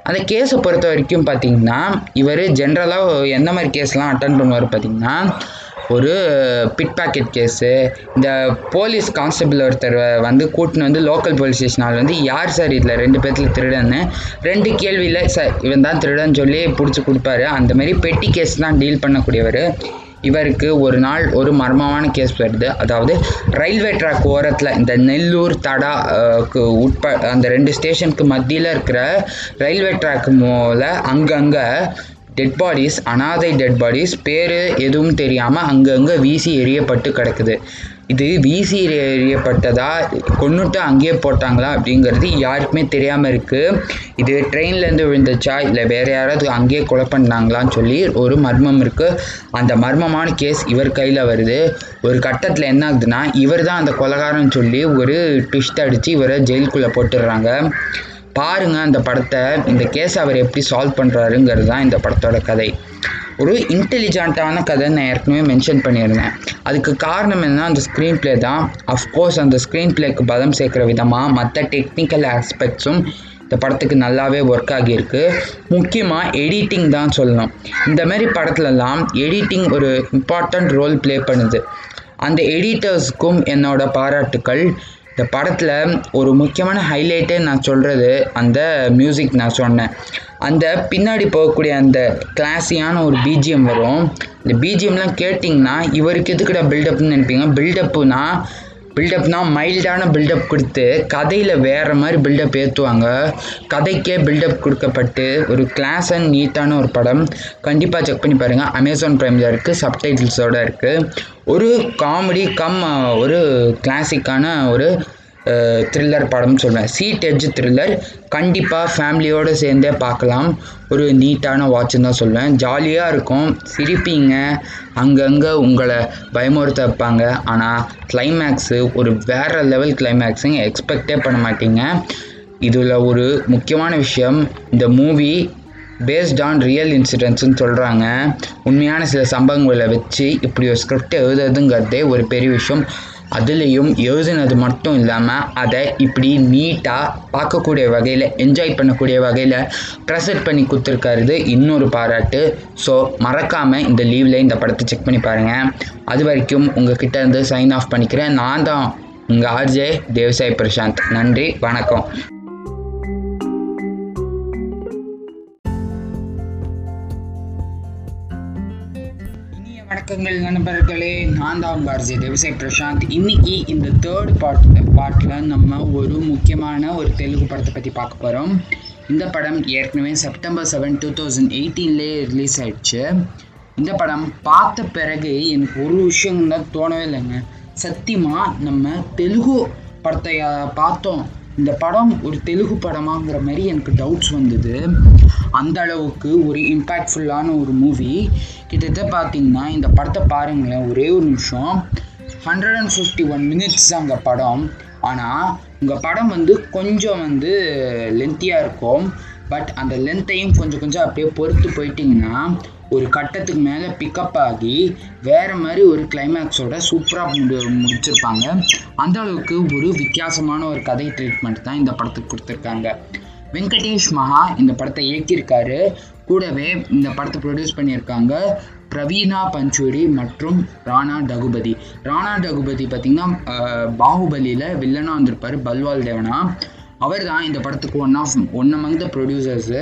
[SPEAKER 2] அந்த கேஸை பொறுத்த வரைக்கும் பார்த்தீங்கன்னா இவர் ஜென்ரலாக எந்த மாதிரி கேஸ்லாம் அட்டன் பண்ணுவார் பார்த்தீங்கன்னா ஒரு பிட் பாக்கெட் கேஸு இந்த போலீஸ் கான்ஸ்டபிள் ஒருத்தர் வந்து கூட்டின்னு வந்து லோக்கல் போலீஸ் ஸ்டேஷனால் வந்து யார் சார் இதில் ரெண்டு பேர்த்தில் திருடன்னு ரெண்டு கேள்வியில் சார் இவன் தான் திருடன்னு சொல்லி பிடிச்சி கொடுப்பாரு. அந்த மாதிரி பெட்டி கேஸ் தான் டீல் பண்ணக்கூடியவர். இவருக்கு ஒரு நாள் ஒரு மர்மமான கேஸ் வருது. அதாவது ரயில்வே ட்ராக் ஓரத்தில் இந்த நெல்லூர் தடாக்கு உட்ப அந்த ரெண்டு ஸ்டேஷனுக்கு மத்தியில் இருக்கிற ரயில்வே ட்ராக் மூல அங்கங்கே டெட் பாடிஸ் அனாதை டெட் பாடிஸ் பேர் எதுவும் தெரியாமல் அங்கங்கே வீசி எரியப்பட்டு கிடக்குது. இது வீசி எறியப்பட்டதா? கொன்னுட்டு அங்கேயே போட்டாங்களா? அப்படிங்கிறது யாருக்குமே தெரியாமல் இருக்குது இது ட்ரெயின்லேருந்து விழுந்துச்சா இல்லை வேறு யாராவது அங்கேயே கொலை பண்ணாங்களான்னு சொல்லி ஒரு மர்மம் இருக்குது அந்த மர்மமான கேஸ் இவர் கையில் வருது. ஒரு கட்டத்தில் என்ன ஆகுதுன்னா இவர் தான் அந்த கொலைகாரன்னு சொல்லி ஒரு ட்விஸ்ட் அடித்து இவரை ஜெயிலுக்குள்ளே போட்டுடுறாங்க. பாருங்கள் அந்த படத்தை. இந்த கேஸ் அவர் எப்படி சால்வ் பண்ணுறாருங்கிறது தான் இந்த படத்தோட கதை. ஒரு இன்டெலிஜென்ட்டான கதை நான் ஏற்கனவே மென்ஷன் பண்ணியிருந்தேன். அதுக்கு காரணம் என்ன அந்த ஸ்க்ரீன் ப்ளே தான். அஃப்கோர்ஸ் அந்த ஸ்க்ரீன் ப்ளேக்கு பலம் சேர்க்குற விதமாக மற்ற டெக்னிக்கல் ஆஸ்பெக்ட்ஸும் இந்த படத்துக்கு நல்லாவே ஒர்க் ஆகியிருக்கு. முக்கியமாக எடிட்டிங் தான் சொல்லணும். இந்த மாதிரி படத்துலலாம் எடிட்டிங் ஒரு இம்பார்ட்டண்ட் ரோல் ப்ளே பண்ணுது. அந்த எடிட்டர்ஸ்க்கும் என்னோட பாராட்டுக்கள். இந்த படத்தில் ஒரு முக்கியமான ஹைலைட்டே நான் சொல்கிறது அந்த மியூசிக் நான் சொன்னேன். அந்த பின்னாடி போகக்கூடிய அந்த கிளாஸியான ஒரு பிஜிஎம் வரும். இந்த பிஜிஎம்லாம் கேட்டிங்கன்னா இவருக்கு எதுக்குடா பில்டப்னு நினைப்பீங்க? பில்டப்புனா பில்டப்னா மைல்டான பில்டப் கொடுத்து கதையில் வேறு மாதிரி பில்டப் ஏற்றுவாங்க கதைக்கே பில்டப் கொடுக்கப்பட்டு ஒரு கிளாஸ் அண்ட் நீட்டான ஒரு படம். கண்டிப்பாக செக் பண்ணி பாருங்கள் அமேசான் ப்ரைமில் இருக்குது சப்டைட்டில்ஸோடு இருக்குது ஒரு காமெடி கம் ஒரு கிளாசிக்கான ஒரு த்ரில்லர் படம்னு சொல்லுவேன் சீட் எட்ஜ் த்ரில்லர் கண்டிப்பாக ஃபேமிலியோடு சேர்ந்தே பார்க்கலாம். ஒரு நீட்டான வாட்சுன்னு தான் சொல்லுவேன் ஜாலியாக இருக்கும். சிரிப்பீங்க. அங்கங்கே உங்களை பயமுறுத்த வைப்பாங்க ஆனால் கிளைமேக்ஸு ஒரு வேறு லெவல் கிளைமேக்ஸுங்க எக்ஸ்பெக்டே பண்ண மாட்டீங்க. இதில் ஒரு முக்கியமான விஷயம் இந்த மூவி பேஸ்ட் ஆன் ரியல் இன்சிடென்ட்ஸ்னு சொல்கிறாங்க உண்மையான சில சம்பவங்களை வச்சு இப்படி ஒரு ஸ்கிரிப்ட் எழுதுறதுங்கிறதே ஒரு பெரிய விஷயம். அதுலேயும் எழுதுனது மட்டும் இல்லாமல் அதை இப்படி நீட்டாக பார்க்கக்கூடிய வகையில் என்ஜாய் பண்ணக்கூடிய வகையில் ப்ரெசென்ட் பண்ணி கொடுத்துருக்காரு இன்னொரு பாராட்டு. ஸோ மறக்காமல் இந்த லீவில் இந்த படத்தை செக் பண்ணி பாருங்கள் அது வரைக்கும் உங்கள் இருந்து சைன் ஆஃப் பண்ணிக்கிறேன். நான் தான் உங்கள் ஆர்ஜே தேவசாய் பிரசாந்த். நன்றி வணக்கம். வணக்கங்கள் நண்பர்களே. நான் தான் பாரதி தேவசை பிரசாந்த். இன்னைக்கு இந்த தேர்ட் பார்ட் பார்ட்டில் நம்ம ஒரு முக்கியமான ஒரு தெலுங்கு படத்தை பற்றி பார்க்க போகிறோம் இந்த படம் ஏற்கனவே செப்டம்பர் செவன் டூ தௌசண்ட் எயிட்டீன்லேயே ரிலீஸ் ஆயிடுச்சு. இந்த படம் பார்த்த பிறகு எனக்கு ஒரு விஷயம் தான் தோணவே இல்லைங்க. சத்தியமாக நம்ம தெலுங்கு படத்தை பார்த்தோம். இந்த படம் ஒரு தெலுங்கு படமாங்கிற மாதிரி எனக்கு டவுட்ஸ் வந்தது. அந்த அளவுக்கு ஒரு இம்பேக்ட்ஃபுல்லான ஒரு மூவி கிட்டத்தட்ட பார்த்தீங்கன்னா இந்த படத்தை பாருங்களேன் ஒரே ஒரு நிமிஷம். Hundred and fifty one minutes தாங்க படம். ஆனால் உங்கள் படம் வந்து கொஞ்சம் வந்து லென்த்தியாக இருக்கும். பட் அந்த லென்த்தையும் கொஞ்சம் கொஞ்சம் அப்படியே பொறுத்து போயிட்டிங்கன்னா ஒரு கட்டத்துக்கு மேலே பிக்கப் ஆகி வேறு மாதிரி ஒரு கிளைமேக்ஸோட சூப்பராக முடி முடிச்சிருப்பாங்க. அந்த அளவுக்கு ஒரு வித்தியாசமான ஒரு கதை ட்ரீட்மெண்ட் தான் இந்த படத்துக்கு கொடுத்துருக்காங்க. வெங்கடேஷ் மகா இந்த படத்தை இயக்கியிருக்காரு. கூடவே இந்த படத்தை ப்ரொடியூஸ் பண்ணியிருக்காங்க பிரவீனா பஞ்சூரி மற்றும் ராணா டகுபதி. ராணா டகுபதி பார்த்திங்கன்னா பாகுபலியில் வில்லனாக வந்திருப்பார் பல்வால் தேவனா. அவர் தான் இந்த படத்துக்கு one of one among the producers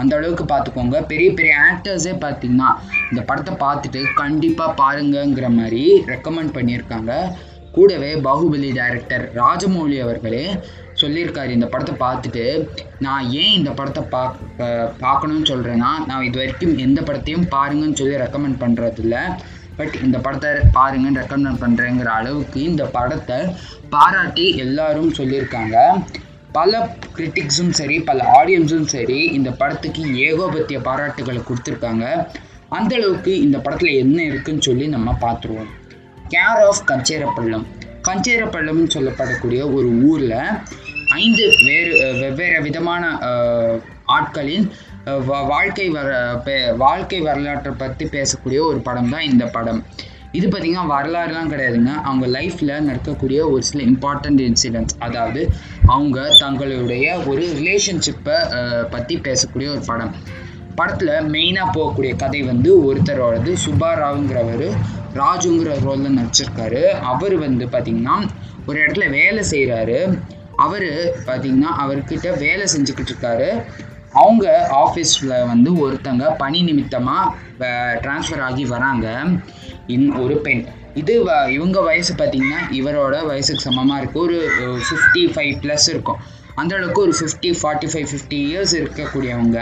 [SPEAKER 2] அந்த அளவுக்கு பார்த்துக்கோங்க. பெரிய பெரிய ஆக்டர்ஸே பார்த்தீங்கன்னா இந்த படத்தை பார்த்துட்டு கண்டிப்பாக பாருங்கங்கிற மாதிரி ரெக்கமெண்ட் பண்ணியிருக்காங்க. கூடவே பாகுபலி டைரக்டர் ராஜமௌலி அவர்களே சொல்லியிருக்காரு இந்த படத்தை பார்த்துட்டு நான் ஏன் இந்த படத்தை பார்க்க பார்க்கணும்னு சொல்கிறேன்னா நான் இது வரைக்கும் எந்த படத்தையும் பாருங்கன்னு சொல்லி ரெக்கமெண்ட் பண்ணுறதில்ல பட் இந்த படத்தை பாருங்கன்னு ரெக்கமெண்ட் பண்ணுறேங்கிற அளவுக்கு இந்த படத்தை பாராட்டி எல்லாரும் சொல்லியிருக்காங்க. பல கிரிட்டிக்ஸும் சரி பல ஆடியன்ஸும் சரி இந்த படத்துக்கு ஏகோபத்திய பாராட்டுகளை கொடுத்துருக்காங்க. அந்த அளவுக்கு இந்த படத்தில் என்ன இருக்குன்னு சொல்லி நம்ம பார்த்துருவோம். Care of கஞ்சேரப்பள்ளம். கஞ்சேரப்பள்ளம்னு சொல்லப்படக்கூடிய ஒரு ஊரில் ஐந்து வேறு வெவ்வேறு விதமான ஆட்களின் வா- வாழ்க்கை வர பே- வாழ்க்கை வரலாற்றை பற்றி பேசக்கூடிய ஒரு படம் தான் இந்த படம். இது பார்த்திங்கன்னா வரலாறுலாம் கிடையாதுங்க. அவங்க லைஃப்பில் நடக்கக்கூடிய ஒரு சில இம்பார்ட்டண்ட் இன்சிடென்ட்ஸ் அதாவது அவங்க தங்களுடைய ஒரு ரிலேஷன்ஷிப்பை பற்றி பேசக்கூடிய ஒரு படம். படத்தில் மெயினாக போகக்கூடிய கதை வந்து ஒருத்தரோடது சுப்பாராவுங்கிறவர் ராஜுங்கிற ரோலில் நடிச்சிருக்காரு. அவர் வந்து பார்த்திங்கன்னா ஒரு இடத்துல வேலை செய்கிறாரு அவர் பார்த்திங்கன்னா அவர்கிட்ட வேலை செஞ்சுக்கிட்டு இருக்காரு. அவங்க ஆஃபீஸில் வந்து ஒருத்தங்க பணி நிமித்தமாக ட்ரான்ஸ்ஃபர் ஆகி வராங்க. இன் ஒரு பெண். இது வ இவங்க வயசு பார்த்திங்கன்னா இவரோட வயசுக்கு சமமாக இருக்கும் ஒரு ஃபிஃப்டி ஃபைவ் ப்ளஸ் இருக்கும். அந்தளவுக்கு ஒரு fifty forty five fifty years இருக்கக்கூடியவங்க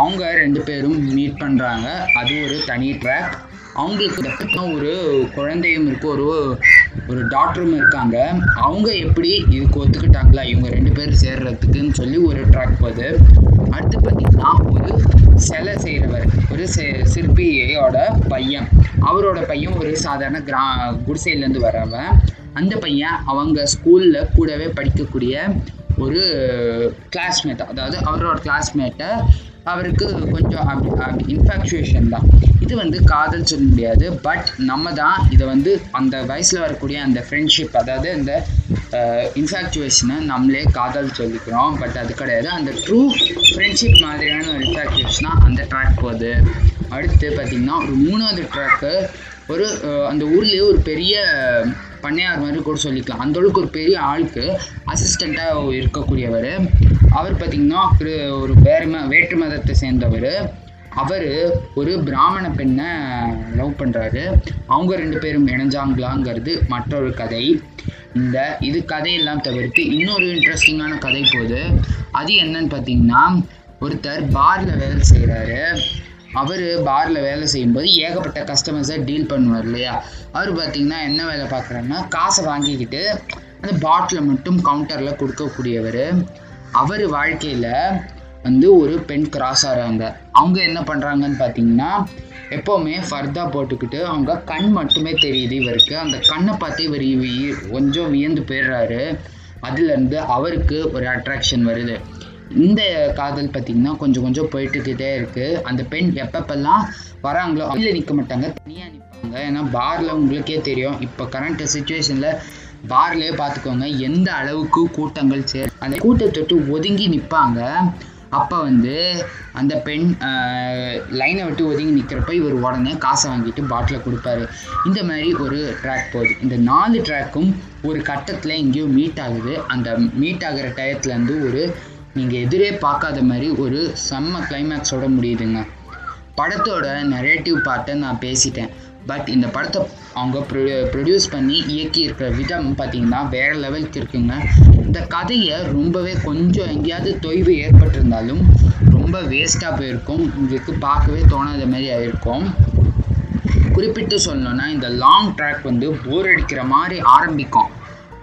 [SPEAKER 2] அவங்க ரெண்டு பேரும் மீட் பண்ணுறாங்க அது ஒரு தனி ட்ராக் அவங்களுக்கு ஒரு குழந்தையும் இருக்கு. ஒரு ஒரு டாக்டரும் இருக்காங்க. அவங்க எப்படி இதுக்கு ஒத்துக்கிட்டாங்களா? இவங்க ரெண்டு பேரும் சேர்றதுக்குன்னு சொல்லி ஒரு ட்ராக் போகுது அடுத்து பார்த்தீங்கன்னா ஒரு சிலை செய்கிறவர் ஒரு சிற்பியோட பையன். அவரோட பையன் ஒரு சாதாரண கிரா குடிசையிலேருந்து வரவன் அந்த பையன் அவங்க ஸ்கூலில் கூடவே படிக்கக்கூடிய ஒரு கிளாஸ்மேட் அதாவது அவரோட கிளாஸ்மேட்டை அவருக்கு கொஞ்சம் அப்படி அப்படி இன்ஃபாக்சுவேஷன் தான். இது வந்து காதல் சொல்ல முடியாது. பட் நம்ம தான் இதை வந்து அந்த வயசில் வரக்கூடிய அந்த ஃப்ரெண்ட்ஷிப் அதாவது அந்த இன்ஃபாக்சுவேஷனை நம்மளே காதல் சொல்லிக்கிறோம். பட் அது கிடையாது. அந்த ட்ரூ ஃப்ரெண்ட்ஷிப் மாதிரியான ஒரு இன்ஃபாக்சுவேஷனாக அந்த ட்ராக் போகுது. அடுத்து பார்த்திங்கன்னா ஒரு மூணாவது ட்ராக்கு ஒரு அந்த ஊர்லேயே ஒரு பெரிய பண்ணையார் மாதிரி கூட சொல்லிக்கலாம். அந்த அளவுக்கு ஒரு பெரிய ஆளுக்கு அசிஸ்டண்ட்டாக இருக்கக்கூடியவர். அவர் பார்த்திங்கன்னா ஒரு ஒரு வேறு ம வேற்று மதத்தை சேர்ந்தவர். அவர் ஒரு பிராமண பெண்ணை லவ் பண்ணுறாரு அவங்க ரெண்டு பேரும் இணைஞ்சாங்களாங்கிறது மற்றொரு கதை. இந்த இது கதையெல்லாம் தவிர்த்து இன்னொரு இன்ட்ரெஸ்டிங்கான கதை போகுது. அது என்னன்னு பார்த்தீங்கன்னா ஒருத்தர் பாரில் வேலை செய்கிறாரு அவர் பாரில் வேலை செய்யும்போது ஏகப்பட்ட கஸ்டமர்ஸை டீல் பண்ணுவார் இல்லையா? அவர் பார்த்திங்கன்னா என்ன வேலை பார்க்குறாருன்னா காசை வாங்கிக்கிட்டு அந்த பாட்டில் மட்டும் கவுண்டரில் கொடுக்கக்கூடியவர். அவர் வாழ்க்கையில் வந்து ஒரு பெண் கிராஸ் ஆகிறாங்க அவங்க என்ன பண்ணுறாங்கன்னு பார்த்தீங்கன்னா எப்போவுமே ஃபர்தா போட்டுக்கிட்டு அவங்க கண் மட்டுமே தெரியுது இவருக்கு. அந்த கண்ணை பார்த்து இவர் கொஞ்சம் வியந்து போயிடுறாரு. அதுலேருந்து அவருக்கு ஒரு அட்ராக்ஷன் வருது. இந்த காதல் பார்த்திங்கன்னா கொஞ்சம் கொஞ்சம் போயிட்டுக்கிட்டே இருக்குது அந்த பெண் எப்பப்பெல்லாம் வராங்களோ அதில் நிற்க மாட்டாங்க தனியாக நிற்பாங்க ஏன்னா பாரில் உங்களுக்கே தெரியும். இப்போ கரண்ட் சுச்சுவேஷனில் பார்லேயே பார்த்துக்கோங்க எந்த அளவுக்கு கூட்டங்கள் சேர் அந்த கூட்டத்தொட்டு ஒதுங்கி நிற்பாங்க அப்போ வந்து அந்த பெண் லைனை விட்டு ஒதுங்கி நிற்கிறப்ப இவர் உடனே காசை வாங்கிட்டு பாட்டில் கொடுப்பாரு. இந்த மாதிரி ஒரு ட்ராக் போகுது. இந்த நாலு ட்ராக்கும் ஒரு கட்டத்தில் எங்கேயோ மீட் ஆகுது. அந்த மீட் ஆகிற டயத்துலேருந்து ஒரு நீங்கள் எதிரே பார்க்காத மாதிரி ஒரு செம்ம கிளைமேக்ஸோட முடியுதுங்க. படத்தோட நெரேட்டிவ் பார்ட்டை நான் பேசிட்டேன். பட் இந்த படத்தை அவங்க ப்ரொ ப்ரொடியூஸ் பண்ணி இயக்கியிருக்கிற விதம் பார்த்தீங்கன்னா வேற லெவலுக்கு இருக்குங்க. இந்த கதையை ரொம்பவே கொஞ்சம் எங்கேயாவது தொய்வு ஏற்பட்டிருந்தாலும் ரொம்ப வேஸ்ட்டாக போயிருக்கும். உங்களுக்கு பார்க்கவே தோணாத மாதிரி ஆயிருக்கும். குறிப்பிட்டு சொல்லணும்னா இந்த லாங் ட்ராக் வந்து போர் அடிக்கிற மாதிரி ஆரம்பிக்கும்.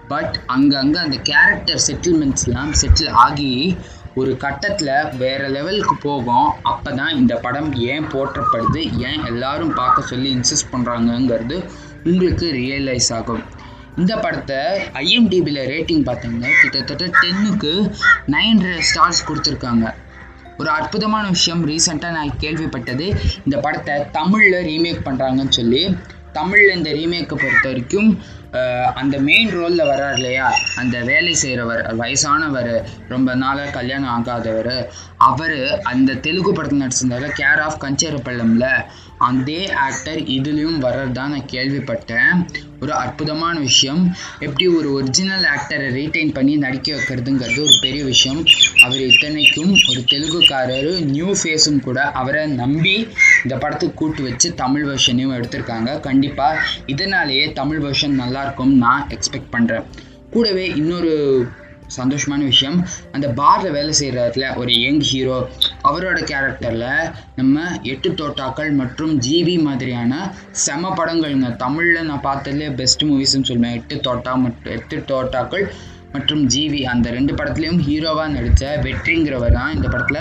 [SPEAKER 2] பட் அங்கங்கே அந்த கேரக்டர் செட்டில்மெண்ட்ஸ்லாம் செட்டில் ஆகி ஒரு கட்டத்தில் வேறு லெவலுக்கு போகும். அப்போ தான் இந்த படம் ஏன் போற்றப்படுது ஏன் எல்லாரும் பார்க்க சொல்லி இன்சிஸ்ட் பண்ணுறாங்கங்கிறது உங்களுக்கு ரியலைஸ் ஆகும். இந்த படத்தை ஐஎம்டிபியில் ரேட்டிங் பார்த்தீங்கன்னா கிட்டத்தட்ட டென்னுக்கு நைன் ஸ்டார்ஸ் கொடுத்துருக்காங்க. ஒரு அற்புதமான விஷயம். ரீசெண்டாக நான் கேள்விப்பட்டது இந்த படத்தை தமிழில் ரீமேக் பண்ணுறாங்கன்னு சொல்லி. தமிழில் இந்த ரீமேக்கை பொறுத்த வரைக்கும் அந்த மெயின் ரோலில் வர்றார் இல்லையா? அந்த வேலை செய்கிறவர் வயசானவர் ரொம்ப நாளாக கல்யாணம் ஆகாதவர். அவர் அந்த தெலுங்கு படத்தில் நடிச்சிருந்தாரு கேர் ஆஃப் கஞ்சேரப்பள்ளம்ல. அதே ஆக்டர் இதுலேயும் வர்றதா நான் கேள்விப்பட்டேன். ஒரு அற்புதமான விஷயம். எப்படி ஒரு ஒரிஜினல் ஆக்டரை ரீட்டைன் பண்ணி நடிக்க வைக்கிறதுங்கிறது ஒரு பெரிய விஷயம். அவர் இத்தனைக்கும் ஒரு தெலுங்குக்காரர் நியூ ஃபேஸும் கூட அவரை நம்பி இந்த படத்துக்கு கூட்டு வச்சு தமிழ் வெர்ஷனையும் எடுத்திருக்காங்க. கண்டிப்பாக இதனாலேயே தமிழ் வெர்ஷன் நல்லாயிருக்கும்னு நான் எக்ஸ்பெக்ட் பண்ணுறேன் கூடவே இன்னொரு சந்தோஷமான விஷயம். அந்த பாரில் வேலை செய்கிறதுல ஒரு யங் ஹீரோ அவரோட கேரக்டரில் நம்ம எட்டு தோட்டாக்கள் மற்றும் ஜிவி மாதிரியான செம படங்கள்ங்க. தமிழில் நான் பார்த்ததுலேயே பெஸ்ட் மூவிஸ்னு சொல்லுவேன். எட்டு தோட்டா மற்றும் எட்டு தோட்டாக்கள் மற்றும் ஜிவி அந்த ரெண்டு படத்துலையும் ஹீரோவாக நடித்த வெற்றிங்கிறவர் தான் இந்த படத்தில்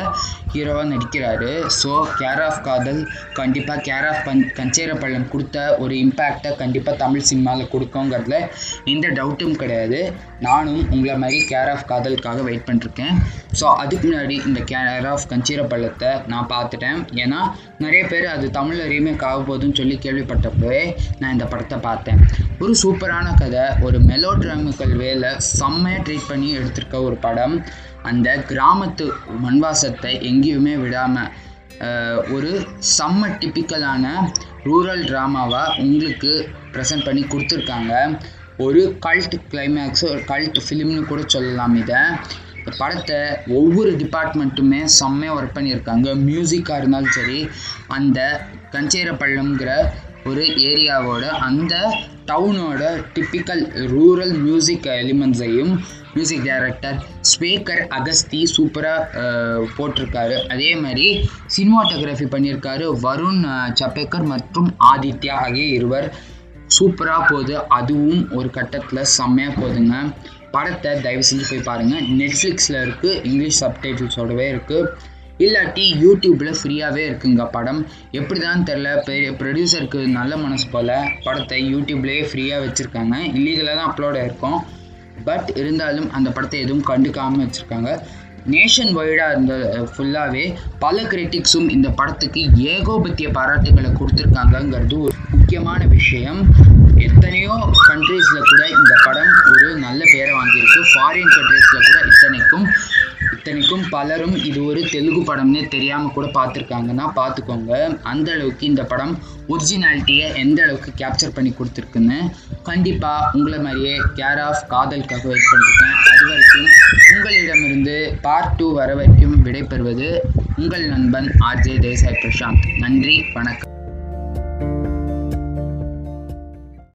[SPEAKER 2] ஹீரோவாக நடிக்கிறாரு. ஸோ கேர் ஆஃப் காதல் கண்டிப்பாக கேர் ஆஃப் பன் கஞ்சேரப்பள்ளம் கொடுத்த ஒரு இம்பேக்டை கண்டிப்பாக தமிழ் சினிமாவில் கொடுக்கோங்கிறதுல எந்த டவுட்டும் கிடையாது. நானும் உங்களை மாதிரி கேர் ஆஃப் காதலுக்காக வெயிட் பண்ணிருக்கேன். ஸோ அதுக்கு முன்னாடி இந்த கேர் ஆஃப் கஞ்சீரப்பள்ளத்தை நான் பார்த்துட்டேன். ஏன்னா நிறைய பேர் அது தமிழில் ரீமேக் ஆக போதுன்னு சொல்லி கேள்விப்பட்டப்பவே நான் இந்த படத்தை பார்த்தேன். ஒரு சூப்பரான கதை ஒரு மெலோ ட்ராமிக்கல் வேலை செம்மையாக ட்ரீட் பண்ணி எடுத்திருக்க ஒரு படம். அந்த கிராமத்து மண்வாசத்தை எங்கேயுமே விடாமல் ஒரு செம்ம டிப்பிக்கலான ரூரல் ட்ராமாவாக உங்களுக்கு ப்ரெசென்ட் பண்ணி கொடுத்துருக்காங்க. ஒரு கல்ட் கிளைமேக்ஸ் ஒரு கல்ட் ஃபிலிம்னு கூட சொல்லலாம் இதை. இந்த படத்தை ஒவ்வொரு டிபார்ட்மெண்ட்டுமே செம்மையாக ஒர்க் பண்ணியிருக்காங்க. மியூசிக்காக இருந்தாலும் சரி அந்த கஞ்சேரப்பள்ளம்ங்கிற ஒரு ஏரியாவோட அந்த டவுனோட டிப்பிக்கல் ரூரல் மியூசிக் எலிமெண்ட்ஸையும் மியூசிக் டைரக்டர் ஸ்பேக்கர் அகஸ்தி சூப்பராக போட்டிருக்காரு. அதே மாதிரி சினிமாட்டோகிராஃபி பண்ணியிருக்காரு வருண் சப்பேக்கர் uh, மற்றும் ஆதித்யா ஆகிய இருவர். சூப்பராக போகுது அதுவும் ஒரு கட்டத்தில் செம்மையாக போகுதுங்க படத்தை தயவு செஞ்சு போய் பாருங்கள் நெட்ஃப்ளிக்ஸில் இருக்குது இங்கிலீஷ் சப்டைட்டில்ஸோடவே இருக்குது இல்லாட்டி யூடியூப்பில் ஃப்ரீயாகவே இருக்குங்க படம். எப்படி தான் தெரில பெரிய ப்ரொடியூசருக்கு நல்ல மனசு போல் படத்தை யூடியூப்லேயே ஃப்ரீயாக வச்சுருக்காங்க. இல்லீகலாக தான் அப்லோட் ஆயிருக்கும். பட் இருந்தாலும் அந்த படத்தை எதுவும் கண்டுக்காமல் வச்சுருக்காங்க. நேஷன் வைடாக இருந்த ஃபுல்லாகவே பல கிரிட்டிக்ஸும் இந்த படத்துக்கு ஏகோபத்திய பாராட்டுகளை கொடுத்துருக்காங்கங்கிறது ஒரு முக்கியமான விஷயம். எத்தனையோ கண்ட்ரீஸில் கூட இந்த படம் ஒரு நல்ல பேரை வாங்கியிருக்கு ஃபாரின் கண்ட்ரீஸில் கூட இத்தனைக்கும் இத்தனைக்கும் பலரும் இது ஒரு தெலுங்கு படம்னே தெரியாமல் கூட பார்த்துருக்காங்கன்னா பார்த்துக்கோங்க. அந்த அளவுக்கு இந்த படம் ஒரிஜினாலிட்டியை எந்த அளவுக்கு கேப்சர் பண்ணி கொடுத்துருக்குன்னு கண்டிப்பாக உங்களை மாதிரியே கேர் ஆஃப் காதலுக்காக வெயிட் பண்ணிருக்கேன். அது வரைக்கும் உங்களிடமிருந்து பார்ட் டூ வர வரைக்கும் விடைபெறுவது உங்கள் நண்பன் ஆர்ஜே தேசாய் பிரசாந்த் நன்றி வணக்கம்.